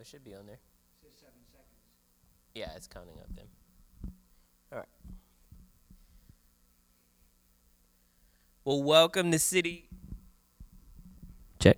it should be on there. Says seven seconds. Yeah, it's counting up then. All right. Well, welcome to City. Check.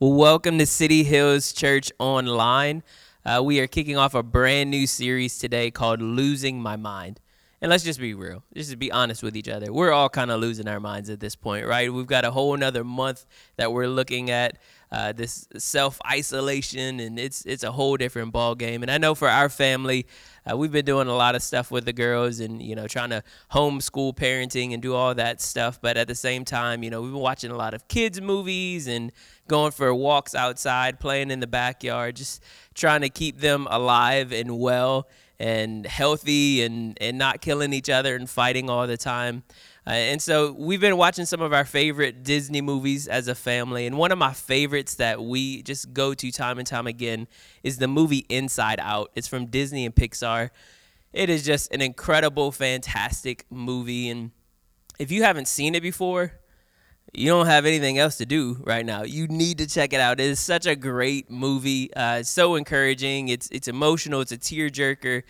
Well, welcome to City Hills Church Online. Uh, we are kicking off a brand new series today called Losing My Mind. And let's just be real. Just be honest with each other. We're all kind of losing our minds at this point, right? We've got a whole another month that we're looking at uh, this self isolation, and it's it's a whole different ball game. And I know for our family, uh, we've been doing a lot of stuff with the girls, and you know, trying to homeschool parenting and do all that stuff. But at the same time, you know, we've been watching a lot of kids movies and going for walks outside, playing in the backyard, just trying to keep them alive and well and healthy and, and not killing each other and fighting all the time. Uh, and so we've been watching some of our favorite Disney movies as a family. And one of my favorites that we just go to time and time again is the movie Inside Out. It's from Disney and Pixar. It is just an incredible, fantastic movie. And if you haven't seen it before, you don't have anything else to do right now. You need to check it out. It is such a great movie. Uh, it's so encouraging. It's it's emotional. It's a tearjerker.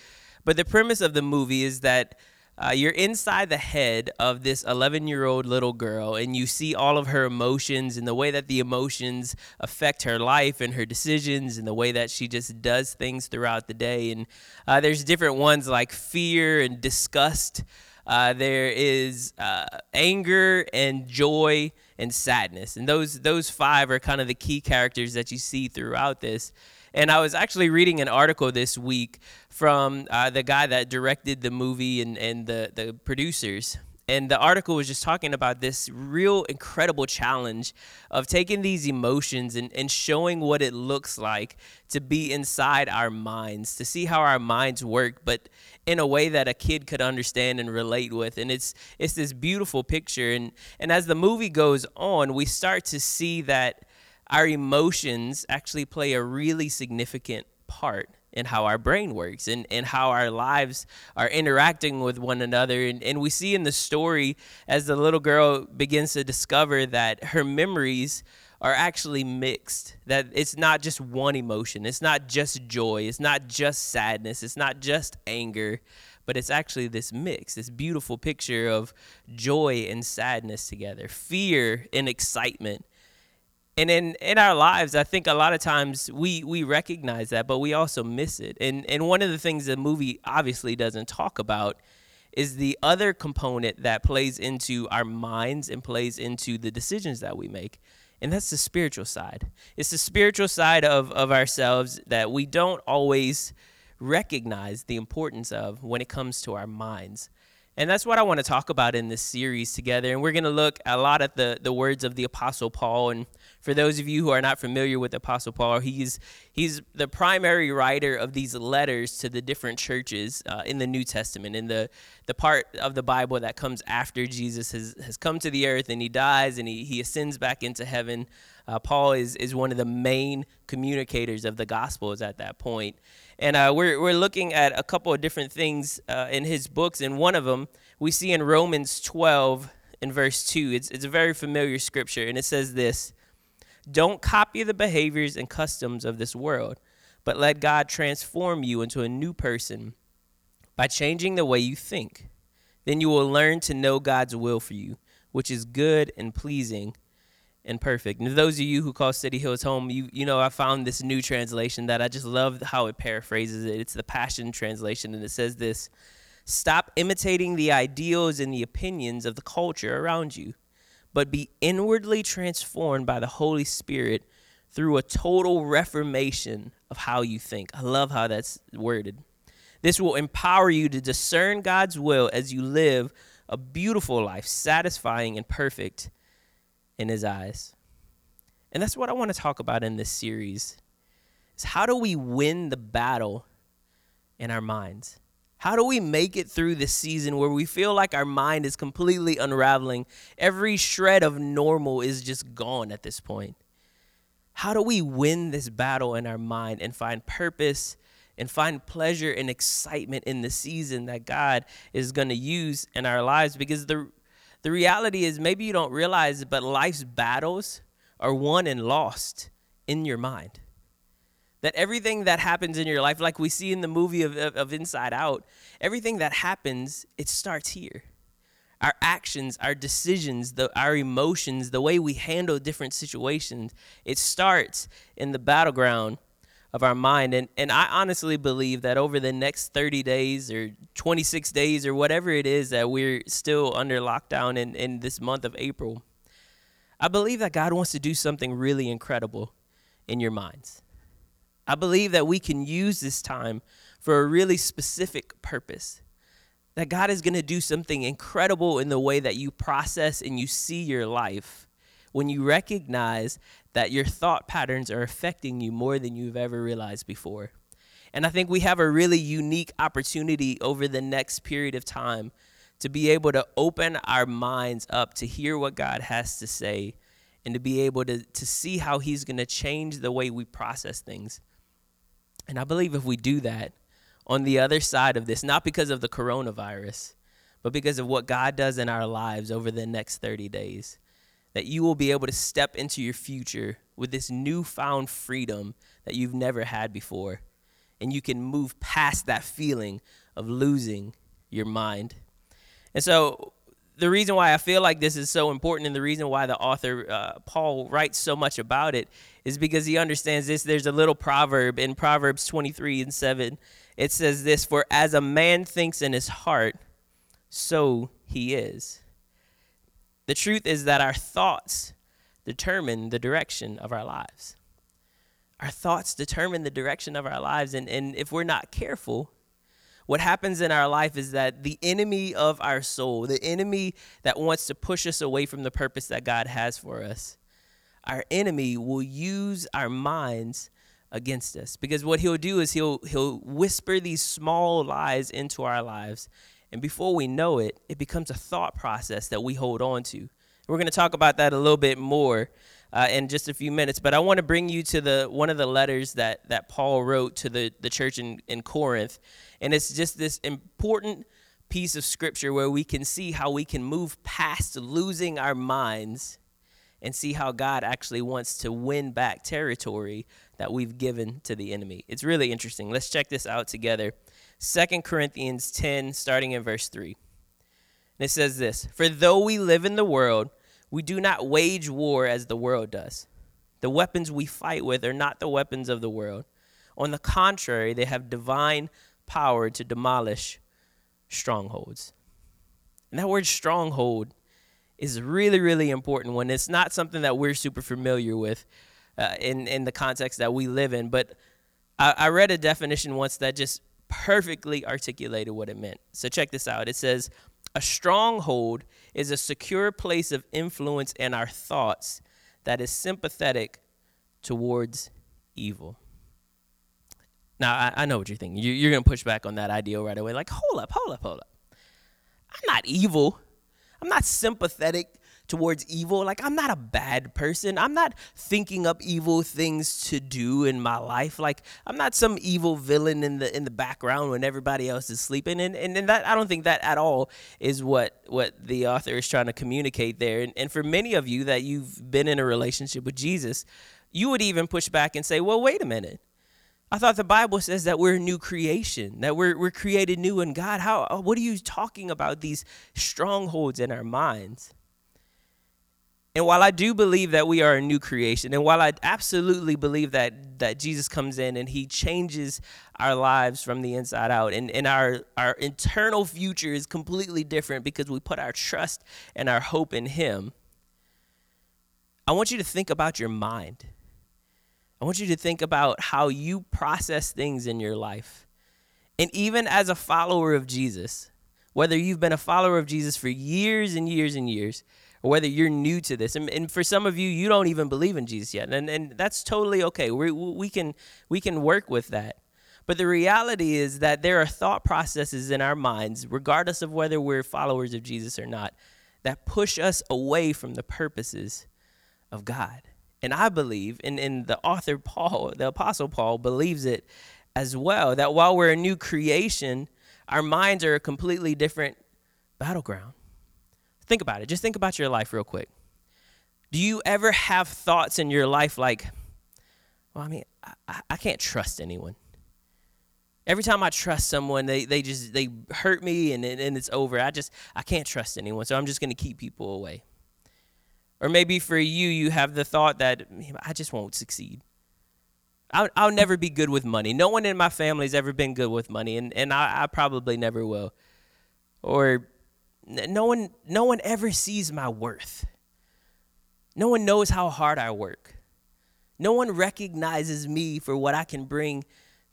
But the premise of the movie is that uh, you're inside the head of this 11 year old little girl, and you see all of her emotions and the way that the emotions affect her life and her decisions and the way that she just does things throughout the day. And uh, there's different ones like fear and disgust. Uh, there is uh, anger and joy and sadness, and those those five are kind of the key characters that you see throughout this. And I was actually reading an article this week from uh, the guy that directed the movie and, and the, the producers. And the article was just talking about this real incredible challenge of taking these emotions and, and showing what it looks like to be inside our minds, to see how our minds work, but in a way that a kid could understand and relate with. And it's it's this beautiful picture. And and as the movie goes on, we start to see that our emotions actually play a really significant part in how our brain works and, and how our lives are interacting with one another. And, and we see in the story as the little girl begins to discover that her memories are actually mixed, that it's not just one emotion, it's not just joy, it's not just sadness, it's not just anger. But it's actually this mix, this beautiful picture of joy and sadness together, fear and excitement, and in in our lives i think a lot of times we we recognize that but we also miss it. And and one of the things the movie obviously doesn't talk about is the other component that plays into our minds and plays into the decisions that we make and that's the spiritual side. It's the spiritual side of of ourselves that we don't always recognize the importance of when it comes to our minds and that's what I want to talk about in this series together. And we're going to look a lot at the, the words of the Apostle Paul. And for those of you who are not familiar with Apostle Paul, he's, he's the primary writer of these letters to the different churches uh, in the New Testament, in the, the part of the Bible that comes after Jesus has, has come to the earth and he dies and he, he ascends back into heaven. Uh, Paul is, is one of the main communicators of the Gospels at that point. And uh, we're, we're looking at a couple of different things uh, in his books. And one of them we see in Romans 12 in verse 2. It's, it's a very familiar scripture. And it says this Don't copy the behaviors and customs of this world, but let God transform you into a new person by changing the way you think. Then you will learn to know God's will for you, which is good and pleasing and perfect. And those of you who call City Hills home, you you know I found this new translation that I just love how it paraphrases it. It's the Passion translation, and it says this: "Stop imitating the ideals and the opinions of the culture around you, but be inwardly transformed by the Holy Spirit through a total reformation of how you think." I love how that's worded. This will empower you to discern God's will as you live a beautiful life, satisfying and perfect in his eyes. And that's what I want to talk about in this series. Is how do we win the battle in our minds? How do we make it through this season where we feel like our mind is completely unraveling? Every shred of normal is just gone at this point. How do we win this battle in our mind and find purpose and find pleasure and excitement in the season that God is going to use in our lives? Because the the reality is, maybe you don't realize it, but life's battles are won and lost in your mind. That everything that happens in your life, like we see in the movie of, of, of Inside Out, everything that happens, it starts here. Our actions, our decisions, the, our emotions, the way we handle different situations, it starts in the battleground of our mind. And, and I honestly believe that over the next 30 days or 26 days or whatever it is that we're still under lockdown in, in this month of April, I believe that God wants to do something really incredible in your minds. I believe that we can use this time for a really specific purpose. That God is going to do something incredible in the way that you process and you see your life when you recognize that your thought patterns are affecting you more than you've ever realized before. And I think we have a really unique opportunity over the next period of time to be able to open our minds up to hear what God has to say and to be able to, to see how He's going to change the way we process things. And I believe if we do that on the other side of this, not because of the coronavirus, but because of what God does in our lives over the next 30 days, that you will be able to step into your future with this newfound freedom that you've never had before. And you can move past that feeling of losing your mind. And so, the reason why I feel like this is so important and the reason why the author, uh, Paul, writes so much about it is because he understands this. There's a little proverb in Proverbs 23 and 7. It says this For as a man thinks in his heart, so he is. The truth is that our thoughts determine the direction of our lives. Our thoughts determine the direction of our lives. And, and if we're not careful, what happens in our life is that the enemy of our soul, the enemy that wants to push us away from the purpose that God has for us, our enemy will use our minds against us because what he'll do is he'll he'll whisper these small lies into our lives and before we know it, it becomes a thought process that we hold on to. We're going to talk about that a little bit more uh, in just a few minutes, but I want to bring you to the one of the letters that, that Paul wrote to the, the church in, in Corinth. And it's just this important piece of scripture where we can see how we can move past losing our minds and see how God actually wants to win back territory that we've given to the enemy. It's really interesting. Let's check this out together. 2 Corinthians 10, starting in verse 3. And it says this For though we live in the world, we do not wage war as the world does. The weapons we fight with are not the weapons of the world. On the contrary, they have divine power to demolish strongholds. And that word stronghold is really, really important when it's not something that we're super familiar with uh, in, in the context that we live in. But I, I read a definition once that just perfectly articulated what it meant. So check this out. It says, a stronghold is a secure place of influence in our thoughts that is sympathetic towards evil. Now, I, I know what you're thinking. You, you're going to push back on that idea right away. Like, hold up, hold up, hold up. I'm not evil. I'm not sympathetic towards evil. Like, I'm not a bad person. I'm not thinking up evil things to do in my life. Like, I'm not some evil villain in the in the background when everybody else is sleeping. And and, and that I don't think that at all is what what the author is trying to communicate there. And, and for many of you that you've been in a relationship with Jesus, you would even push back and say, well, wait a minute. I thought the Bible says that we're a new creation, that we're, we're created new in God. How, what are you talking about, these strongholds in our minds? And while I do believe that we are a new creation, and while I absolutely believe that that Jesus comes in and he changes our lives from the inside out, and, and our, our internal future is completely different because we put our trust and our hope in him, I want you to think about your mind. I want you to think about how you process things in your life. And even as a follower of Jesus, whether you've been a follower of Jesus for years and years and years, or whether you're new to this. And, and, for some of you, you don't even believe in Jesus yet, and and that's totally okay. We we can we can work with that. But the reality is that there are thought processes in our minds, regardless of whether we're followers of Jesus or not, that push us away from the purposes of God. And I believe, and, and the author Paul, the apostle Paul, believes it as well, that while we're a new creation, our minds are a completely different battleground. Think about it. Just think about your life real quick. Do you ever have thoughts in your life like, well, I mean, I, I can't trust anyone. Every time I trust someone, they, they just they hurt me and, and it's over. I just I can't trust anyone, so I'm just gonna keep people away. Or maybe for you, you have the thought that I just won't succeed. I'll, I'll never be good with money. No one in my family has ever been good with money, and, and I, I probably never will. Or no one, no one ever sees my worth. No one knows how hard I work. No one recognizes me for what I can bring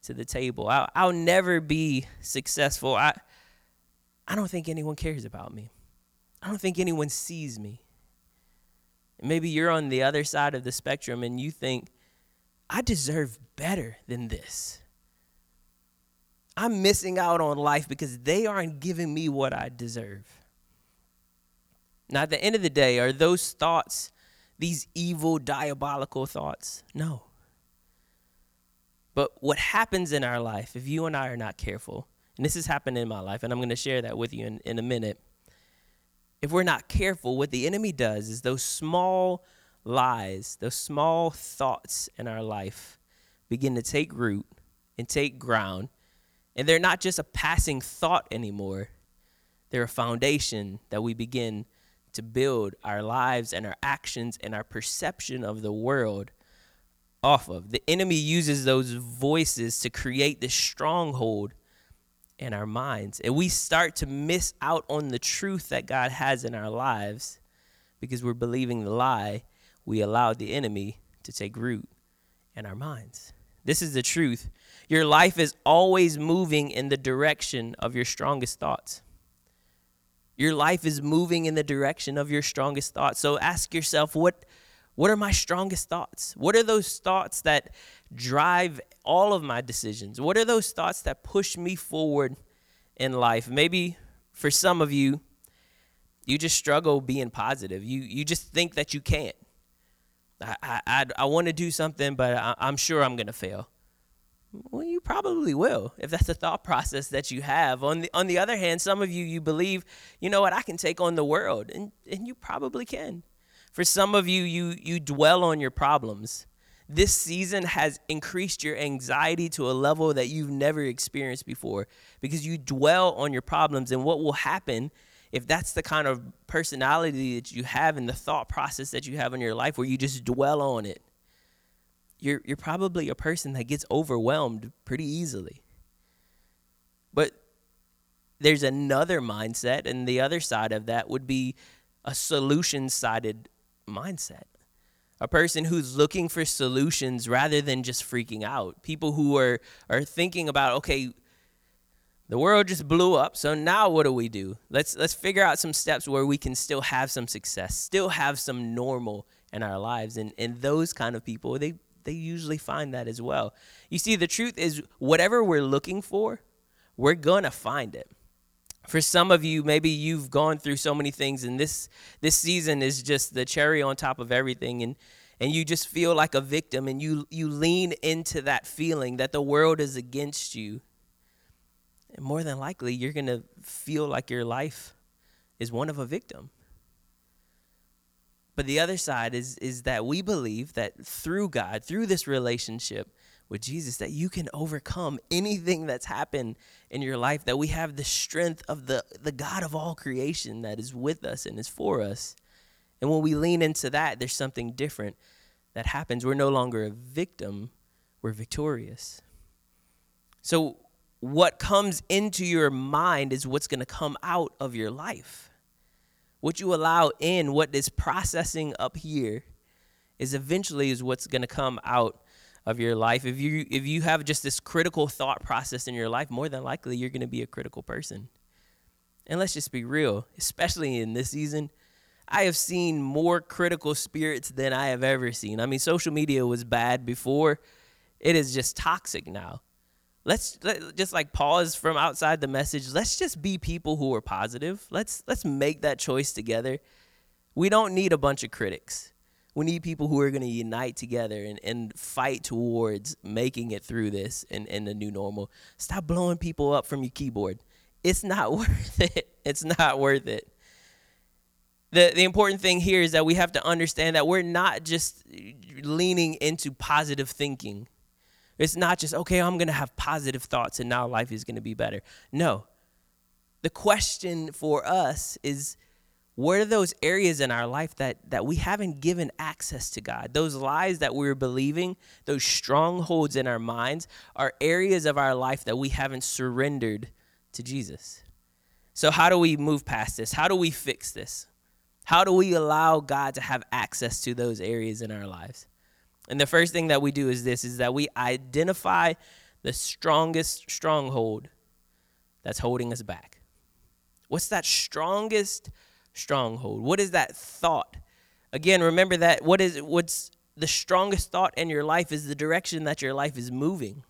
to the table. I'll, I'll never be successful. I, I don't think anyone cares about me. I don't think anyone sees me. maybe you're on the other side of the spectrum and you think, I deserve better than this. I'm missing out on life because they aren't giving me what I deserve. Now, at the end of the day, are those thoughts these evil, diabolical thoughts? No. But what happens in our life, if you and I are not careful, and this has happened in my life, and I'm going to share that with you in, in a minute. If we're not careful, what the enemy does is those small lies, those small thoughts in our life begin to take root and take ground. And they're not just a passing thought anymore, they're a foundation that we begin to build our lives and our actions and our perception of the world off of. The enemy uses those voices to create this stronghold in our minds. And we start to miss out on the truth that God has in our lives because we're believing the lie. We allowed the enemy to take root in our minds. This is the truth. Your life is always moving in the direction of your strongest thoughts. Your life is moving in the direction of your strongest thoughts. So ask yourself, what, what are my strongest thoughts? What are those thoughts that drive all of my decisions? What are those thoughts that push me forward in life? Maybe for some of you, you just struggle being positive. You, you just think that you can't. I, I, I want to do something, but I, I'm sure I'm going to fail. Well, you probably will if that's the thought process that you have. On the on the other hand, some of you you believe, you know what, I can take on the world, and and you probably can. For some of you, you you dwell on your problems. This season has increased your anxiety to a level that you've never experienced before because you dwell on your problems and what will happen if that's the kind of personality that you have and the thought process that you have in your life where you just dwell on it you're you're probably a person that gets overwhelmed pretty easily. But there's another mindset and the other side of that would be a solution-sided mindset. A person who's looking for solutions rather than just freaking out. People who are are thinking about, okay, the world just blew up, so now what do we do? Let's let's figure out some steps where we can still have some success, still have some normal in our lives. And and those kind of people, they they usually find that as well. You see, the truth is, whatever we're looking for, we're going to find it. For some of you, maybe you've gone through so many things, and this this season is just the cherry on top of everything, and and you just feel like a victim, and you you lean into that feeling that the world is against you. And more than likely, you're gonna feel like your life is one of a victim. But the other side is is that we believe that through God, through this relationship with Jesus, that you can overcome anything that's happened in your life, that we have the strength of the, the God of all creation that is with us and is for us. And when we lean into that, there's something different that happens. We're no longer a victim, we're victorious. So, what comes into your mind is what's going to come out of your life what you allow in, what is processing up here, is eventually is what's going to come out of your life. If you if you have just this critical thought process in your life, more than likely you're going to be a critical person. And let's just be real, especially in this season, I have seen more critical spirits than I have ever seen. I mean, social media was bad before. It is just toxic now let's let, just like pause from outside the message. Let's just be people who are positive. Let's let's make that choice together. We don't need a bunch of critics. We need people who are going to unite together and, and fight towards making it through this and, and the new normal. Stop blowing people up from your keyboard. It's not worth it. It's not worth it. The, the important thing here is that we have to understand that we're not just leaning into positive thinking. It's not just, okay, I'm going to have positive thoughts and now life is going to be better. No. The question for us is what are those areas in our life that, that we haven't given access to God? Those lies that we're believing, those strongholds in our minds, are areas of our life that we haven't surrendered to Jesus. So, how do we move past this? How do we fix this? How do we allow God to have access to those areas in our lives? And the first thing that we do is this is that we identify the strongest stronghold that's holding us back. What's that strongest stronghold? What is that thought? Again, remember that what is what's the strongest thought in your life is the direction that your life is moving.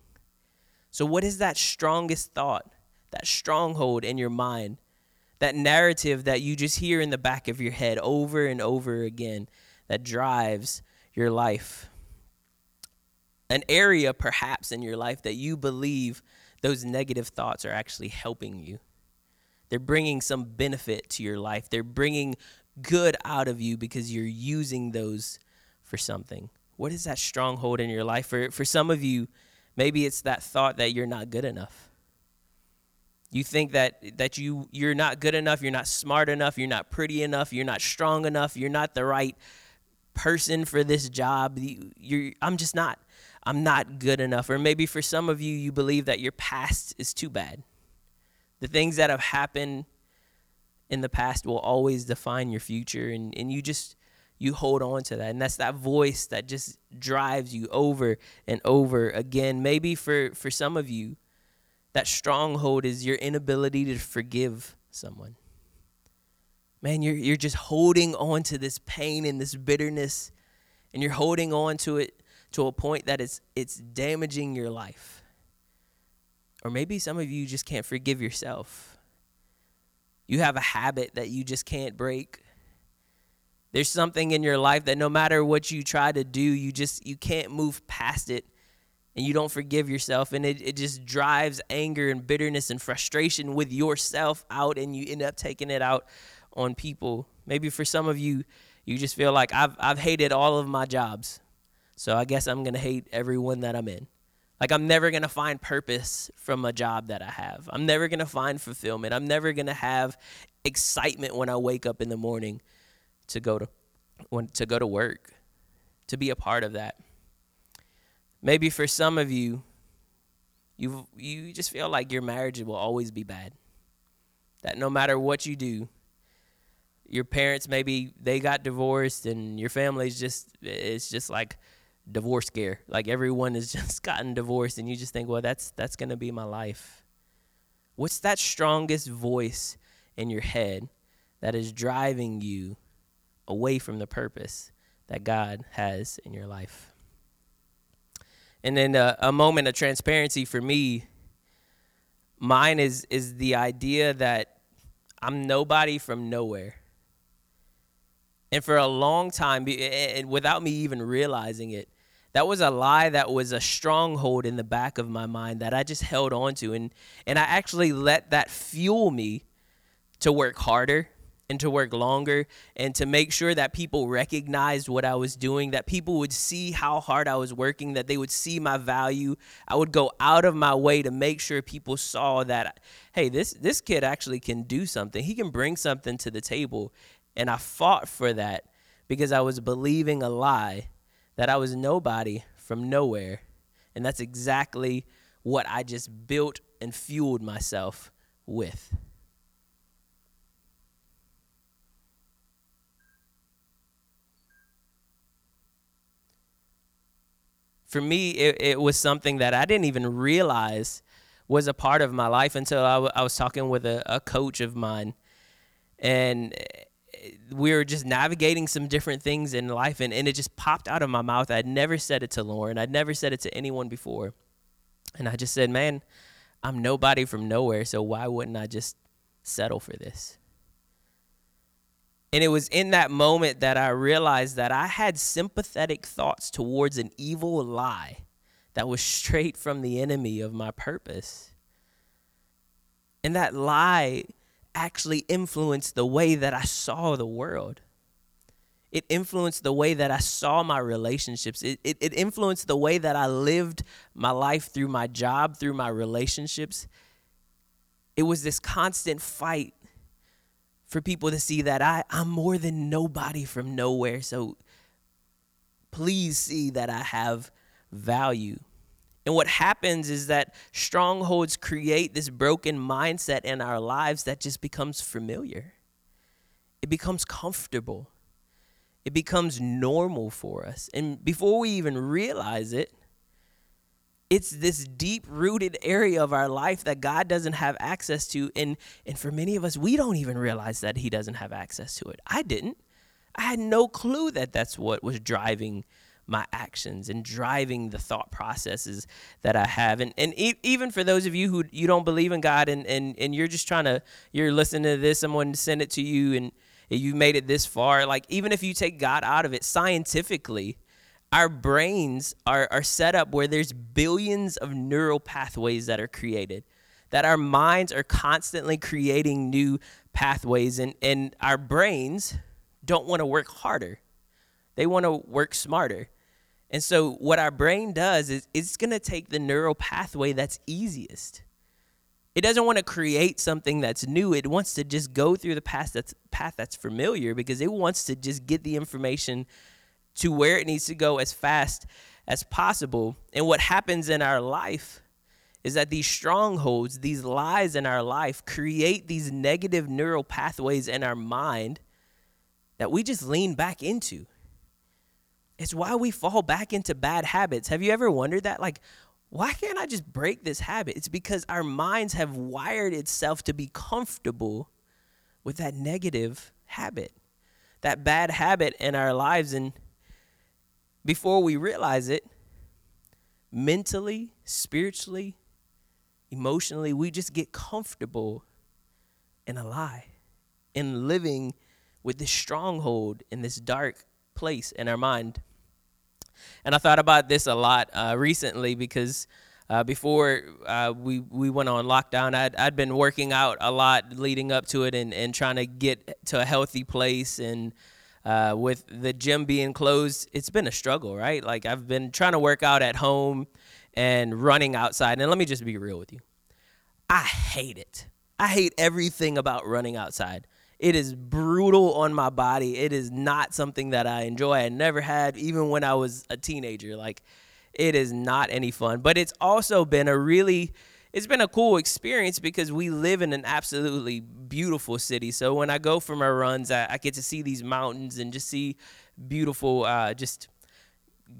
So what is that strongest thought? That stronghold in your mind that narrative that you just hear in the back of your head over and over again that drives your life. An area, perhaps, in your life that you believe those negative thoughts are actually helping you. They're bringing some benefit to your life, they're bringing good out of you because you're using those for something. What is that stronghold in your life? For, for some of you, maybe it's that thought that you're not good enough you think that that you you're not good enough you're not smart enough you're not pretty enough you're not strong enough you're not the right person for this job You, you're, i'm just not i'm not good enough. Or maybe for some of you you believe that your past is too bad. The things that have happened in the past will always define your future and, and you just you hold on to that. And that's that voice that just drives you over and over again. Maybe for for some of you that stronghold is your inability to forgive someone. Man, you're, you're just holding on to this pain and this bitterness, and you're holding on to it to a point that it's, it's damaging your life. Or maybe some of you just can't forgive yourself. You have a habit that you just can't break. There's something in your life that no matter what you try to do, you just you can't move past it and you don't forgive yourself and it, it just drives anger and bitterness and frustration with yourself out and you end up taking it out on people maybe for some of you you just feel like i've, I've hated all of my jobs so i guess i'm going to hate everyone that i'm in. Like i'm never going to find purpose from a job that i have. I'm never going to find fulfillment. I'm never going to have excitement when i wake up in the morning to go to when, to go to work to be a part of that. Maybe for some of you, you you just feel like your marriage will always be bad. That no matter what you do, your parents maybe they got divorced and your family's just it's just like divorce scare. Like everyone has just gotten divorced and you just think, "Well, that's that's to be my life." What's that strongest voice in your head that is driving you away from the purpose that God has in your life? And then uh, a moment of transparency for me, mine is is the idea that I'm nobody from nowhere. And for a long time, and without me even realizing it, that was a lie that was a stronghold in the back of my mind that I just held on to. And, and I actually let that fuel me to work harder and to work longer and to make sure that people recognized what I was doing, that people would see how hard I was working, that they would see my value. I would go out of my way to make sure people saw that hey, this this kid actually can do something. He can bring something to the table. And I fought for that because I was believing a lie that I was nobody from nowhere. And that's exactly what I just built and fueled myself with. for me, it, it was something that I didn't even realize was a part of my life until I, w- I was talking with a, a coach of mine. And we were just navigating some different things in life, and, and it just popped out of my mouth. I'd never said it to Lauren, I'd never said it to anyone before. And I just said, Man, I'm nobody from nowhere, so why wouldn't I just settle for this? And it was in that moment that I realized that I had sympathetic thoughts towards an evil lie that was straight from the enemy of my purpose. And that lie actually influenced the way that I saw the world. It influenced the way that I saw my relationships. It, it, it, influenced the way that I lived my life through my job, through my relationships. It was this constant fight for people to see that I, I'm more than nobody from nowhere. So please see that I have value. And what happens is that strongholds create this broken mindset in our lives that just becomes familiar. It becomes comfortable. It becomes normal for us. And before we even realize it, it's this deep rooted area of our life that God doesn't have access to. And, and for many of us, we don't even realize that He doesn't have access to it. I didn't. I had no clue that that's what was driving my actions and driving the thought processes that I have. And and e- even for those of you who you don't believe in God and, and and you're just trying to you're listening to this, someone send it to you and you've made it this far. Like even if you take God out of it scientifically, our brains are, are set up where there's billions of neural pathways that are created that our minds are constantly creating new pathways and, and our brains don't want to work harder they want to work smarter and so what our brain does is it's going to take the neural pathway that's easiest. It doesn't want to create something that's new. It wants to just go through the path that's path that's familiar because it wants to just get the information to where it needs to go as fast as possible. And what happens in our life is that these strongholds, these lies in our life create these negative neural pathways in our mind that we just lean back into. It's why we fall back into bad habits. Have you ever wondered that? Like, why can't I just break this habit? It's because our minds have wired itself to be comfortable with that negative habit, that bad habit in our lives. And before we realize it, mentally, spiritually, emotionally, we just get comfortable in a lie, in living with this stronghold in this dark place in our mind. And I thought about this a lot uh, recently because uh, before uh, we we went on lockdown, I'd I'd been working out a lot leading up to it and, and trying to get to a healthy place. And uh, with the gym being closed, it's been a struggle, right? Like I've been trying to work out at home and running outside. And let me just be real with you, I hate it. I hate everything about running outside. It is brutal on my body. It is not something that I enjoy. I never had, even when I was a teenager. Like, it is not any fun. But it's also been a really, it's been a cool experience because we live in an absolutely beautiful city. So when I go for my runs, I, I get to see these mountains and just see beautiful, uh, just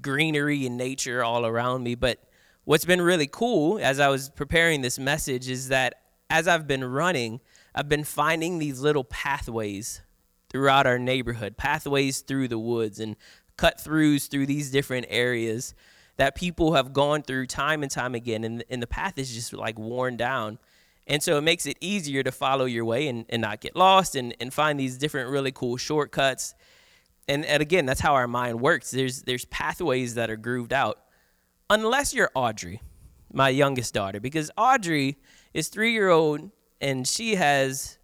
greenery and nature all around me. But what's been really cool as I was preparing this message is that as I've been running, I've been finding these little pathways throughout our neighborhood, pathways through the woods and cut throughs through these different areas that people have gone through time and time again. And, and the path is just like worn down. And so it makes it easier to follow your way and, and not get lost and, and find these different really cool shortcuts. And, and again, that's how our mind works. There's, there's pathways that are grooved out. Unless you're Audrey, my youngest daughter, because Audrey is three year old and she has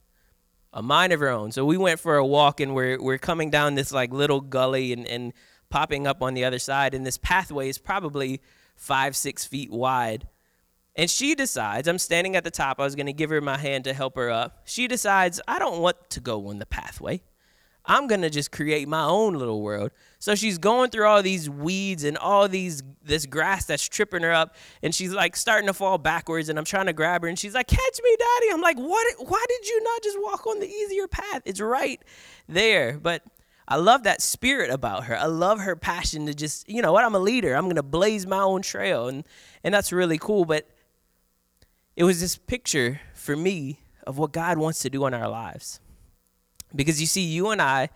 a mind of her own. So we went for a walk and we're we're coming down this like little gully and, and popping up on the other side, and this pathway is probably five, six feet wide. And she decides, I'm standing at the top, I was gonna give her my hand to help her up. She decides, I don't want to go on the pathway. I'm gonna just create my own little world. So she's going through all these weeds and all these this grass that's tripping her up, and she's like starting to fall backwards. And I'm trying to grab her, and she's like, "Catch me, daddy!" I'm like, "What? Why did you not just walk on the easier path? It's right there." But I love that spirit about her. I love her passion to just, you know what? I'm a leader. I'm gonna blaze my own trail, and and that's really cool. But it was this picture for me of what God wants to do in our lives. Because you see, you and I,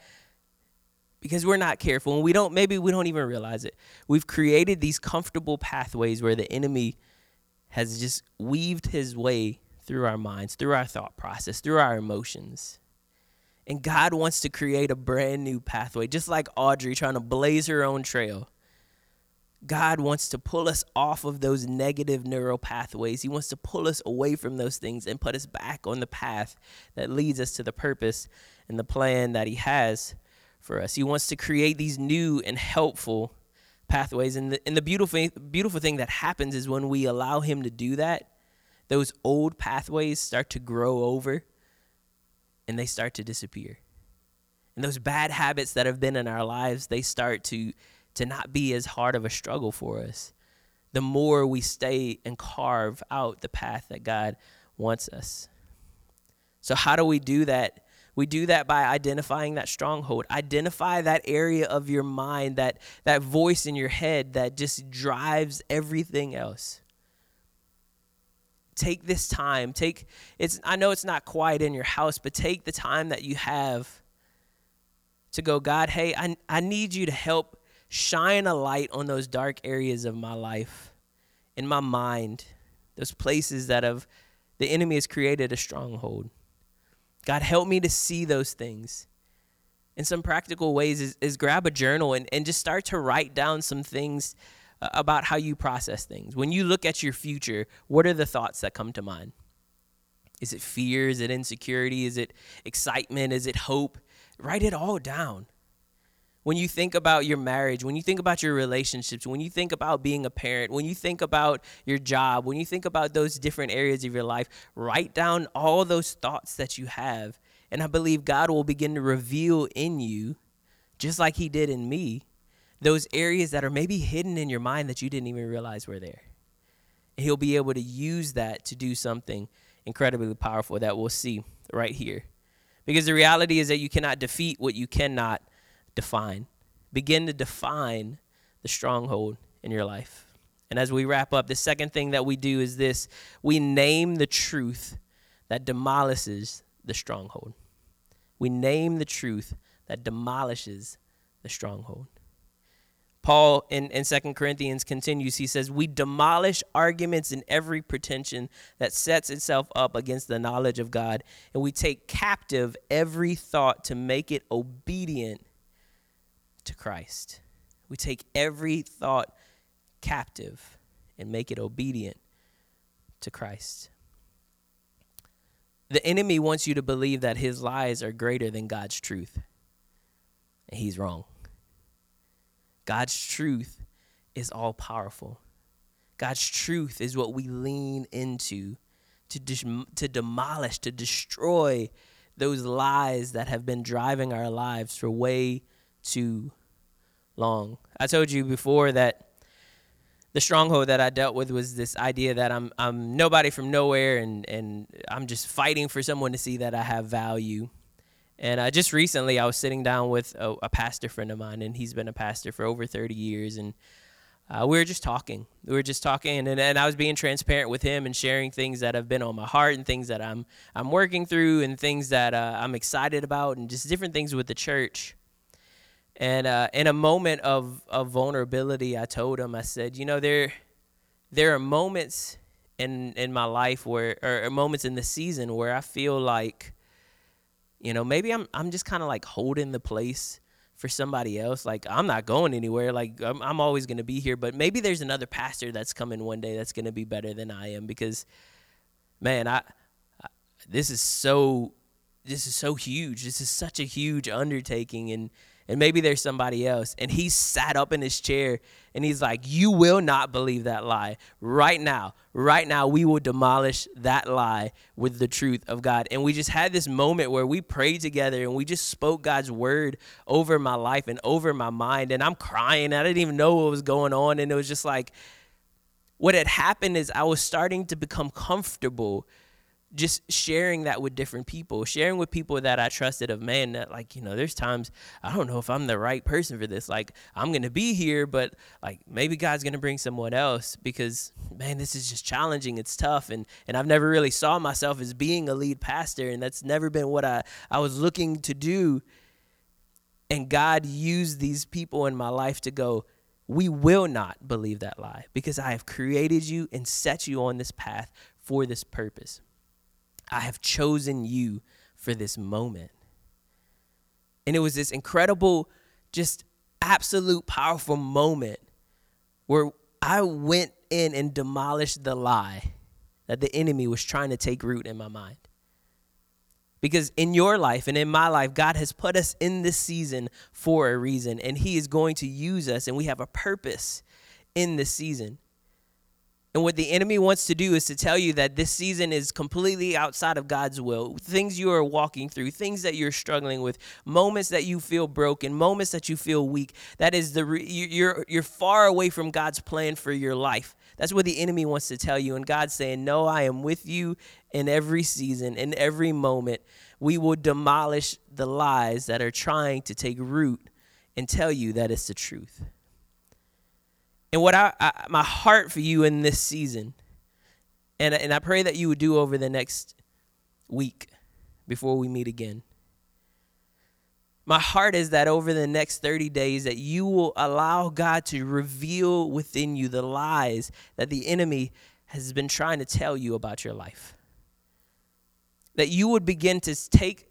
because we're not careful and we don't, maybe we don't even realize it, we've created these comfortable pathways where the enemy has just weaved his way through our minds, through our thought process, through our emotions. And God wants to create a brand new pathway, just like Audrey trying to blaze her own trail. God wants to pull us off of those negative neural pathways. He wants to pull us away from those things and put us back on the path that leads us to the purpose and the plan that He has for us. He wants to create these new and helpful pathways. And the, and the beautiful, beautiful thing that happens is when we allow Him to do that, those old pathways start to grow over and they start to disappear. And those bad habits that have been in our lives, they start to to not be as hard of a struggle for us. The more we stay and carve out the path that God wants us. So how do we do that? We do that by identifying that stronghold. Identify that area of your mind, that that voice in your head that just drives everything else. Take this time. Take it's i know it's not quiet in your house but take the time that you have to go god hey i, I need you to help shine a light on those dark areas of my life in my mind those places that have the enemy has created a stronghold god help me to see those things in some practical ways is, is grab a journal and, and just start to write down some things uh, about how you process things. When you look at your future, what are the thoughts that come to mind? Is it fear? Is it insecurity? Is it excitement? Is it hope? Write it all down. When you think about your marriage, when you think about your relationships, when you think about being a parent, when you think about your job, when you think about those different areas of your life, write down all those thoughts that you have. And I believe God will begin to reveal in you, just like He did in me, those areas that are maybe hidden in your mind that you didn't even realize were there. And he'll be able to use that to do something incredibly powerful that we'll see right here. Because the reality is that you cannot defeat what you cannot define. Begin to define the stronghold in your life. And as we wrap up, the second thing that we do is this we name the truth that demolishes the stronghold. We name the truth that demolishes the stronghold. Paul in, in 2 Corinthians continues, he says, We demolish arguments and every pretension that sets itself up against the knowledge of God, and we take captive every thought to make it obedient to Christ. We take every thought captive and make it obedient to Christ. The enemy wants you to believe that his lies are greater than God's truth, and he's wrong. God's truth is all powerful. God's truth is what we lean into to, to demolish, to destroy those lies that have been driving our lives for way too long. I told you before that the stronghold that I dealt with was this idea that I'm I'm nobody from nowhere and and I'm just fighting for someone to see that I have value. And uh, just recently, I was sitting down with a, a, pastor friend of mine, and he's been a pastor for over 30 years. And uh, we were just talking. We were just talking, and, and I was being transparent with him and sharing things that have been on my heart and things that I'm I'm working through and things that uh, I'm excited about and just different things with the church. And uh, in a moment of, of vulnerability, I told him, I said, you know, there there are moments in in my life where, or moments in the season where I feel like you know, maybe I'm I'm just kind of like holding the place for somebody else. Like I'm not going anywhere. Like I'm I'm always going to be here, but maybe there's another pastor that's coming one day that's going to be better than I am because man, I, I this is so this is so huge. This is such a huge undertaking and and maybe there's somebody else. And he sat up in his chair and he's like, You will not believe that lie. Right now, right now, we will demolish that lie with the truth of God. And we just had this moment where we prayed together and we just spoke God's word over my life and over my mind. And I'm crying. I didn't even know what was going on. And it was just like, what had happened is I was starting to become comfortable just sharing that with different people, sharing with people that I trusted of man that like, you know, there's times I don't know if I'm the right person for this. Like I'm to be here, but like maybe God's to bring someone else because man, this is just challenging. It's tough and and I've never really saw myself as being a lead pastor and that's never been what I I was looking to do. And God used these people in my life to go, we will not believe that lie because I have created you and set you on this path for this purpose. I have chosen you for this moment. And it was this incredible, just absolute powerful moment where I went in and demolished the lie that the enemy was trying to take root in my mind. Because in your life and in my life, God has put us in this season for a reason, and He is going to use us, and we have a purpose in this season. And what the enemy wants to do is to tell you that this season is completely outside of God's will. Things you are walking through, things that you're struggling with, moments that you feel broken, moments that you feel weak. That is the re- you're you're far away from God's plan for your life. That's what the enemy wants to tell you. And God's saying, "No, I am with you in every season, in every moment. We will demolish the lies that are trying to take root and tell you that it's the truth." And what I, I, my heart for you in this season, and and I pray that you would do over the next week before we meet again. My heart is that over the next 30 days that you will allow God to reveal within you the lies that the enemy has been trying to tell you about your life. That you would begin to take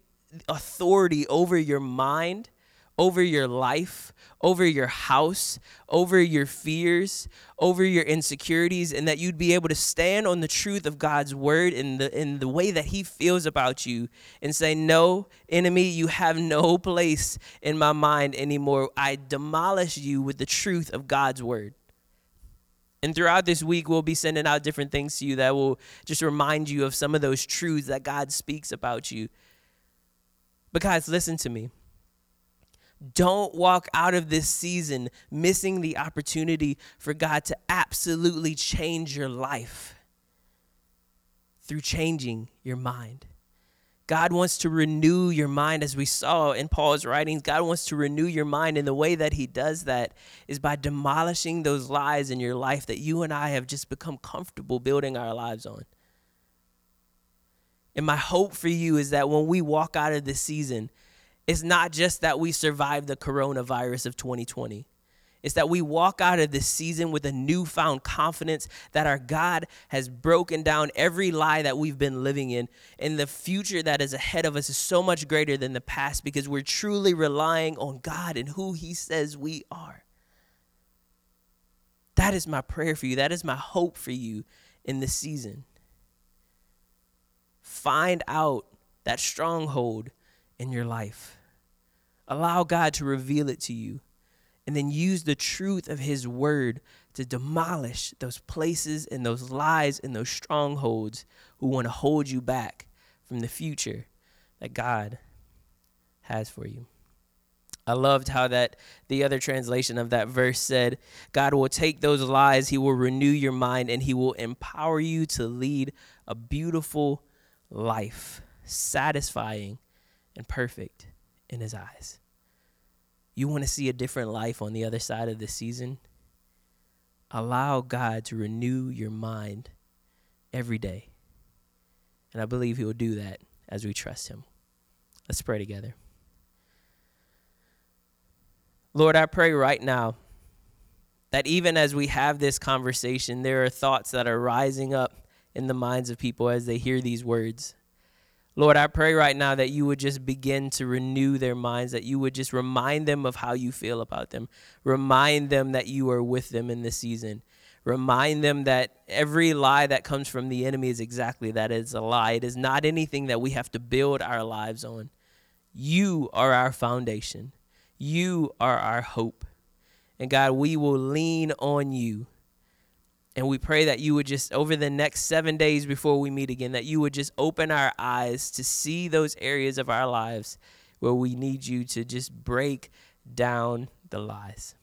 authority over your mind over your life, over your house, over your fears, over your insecurities, and that you'd be able to stand on the truth of God's word in the in the way that He feels about you, and say, "No, enemy, you have no place in my mind anymore. I demolish you with the truth of God's word." And throughout this week, we'll be sending out different things to you that will just remind you of some of those truths that God speaks about you. But guys, listen to me don't walk out of this season missing the opportunity for God to absolutely change your life through changing your mind. God wants to renew your mind, as we saw in Paul's writings. God wants to renew your mind, and the way that He does that is by demolishing those lies in your life that you and I have just become comfortable building our lives on. And my hope for you is that when we walk out of this season, it's not just that we survived the coronavirus of 2020. It's that we walk out of this season with a newfound confidence that our God has broken down every lie that we've been living in. And the future that is ahead of us is so much greater than the past because we're truly relying on God and who He says we are. That is my prayer for you. That is my hope for you in this season. Find out that stronghold in your life. Allow God to reveal it to you. And then use the truth of His word to demolish those places and those lies and those strongholds who want to hold you back from the future that God has for you. I loved how that the other translation of that verse said, God will take those lies, He will renew your mind, and He will empower you to lead a beautiful life, satisfying and perfect in his eyes. You want to see a different life on the other side of the season? Allow God to renew your mind every day. And I believe he will do that as we trust him. Let's pray together. Lord, I pray right now that even as we have this conversation, there are thoughts that are rising up in the minds of people as they hear these words. Lord, I pray right now that you would just begin to renew their minds, that you would just remind them of how you feel about them, remind them that you are with them in this season. Remind them that every lie that comes from the enemy is exactly that it's a lie. It is not anything that we have to build our lives on. You are our foundation. You are our hope. And God, we will lean on you and we pray that you would just, over the next seven days before we meet again, that you would just open our eyes to see those areas of our lives where we need you to just break down the lies.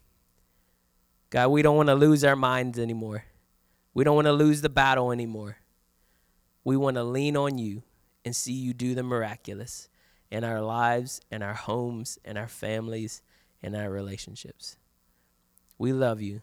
God, we don't want to lose our minds anymore. We don't want to lose the battle anymore. We want to lean on you and see you do the miraculous in our lives, in our homes, in our families, in our relationships. We love you.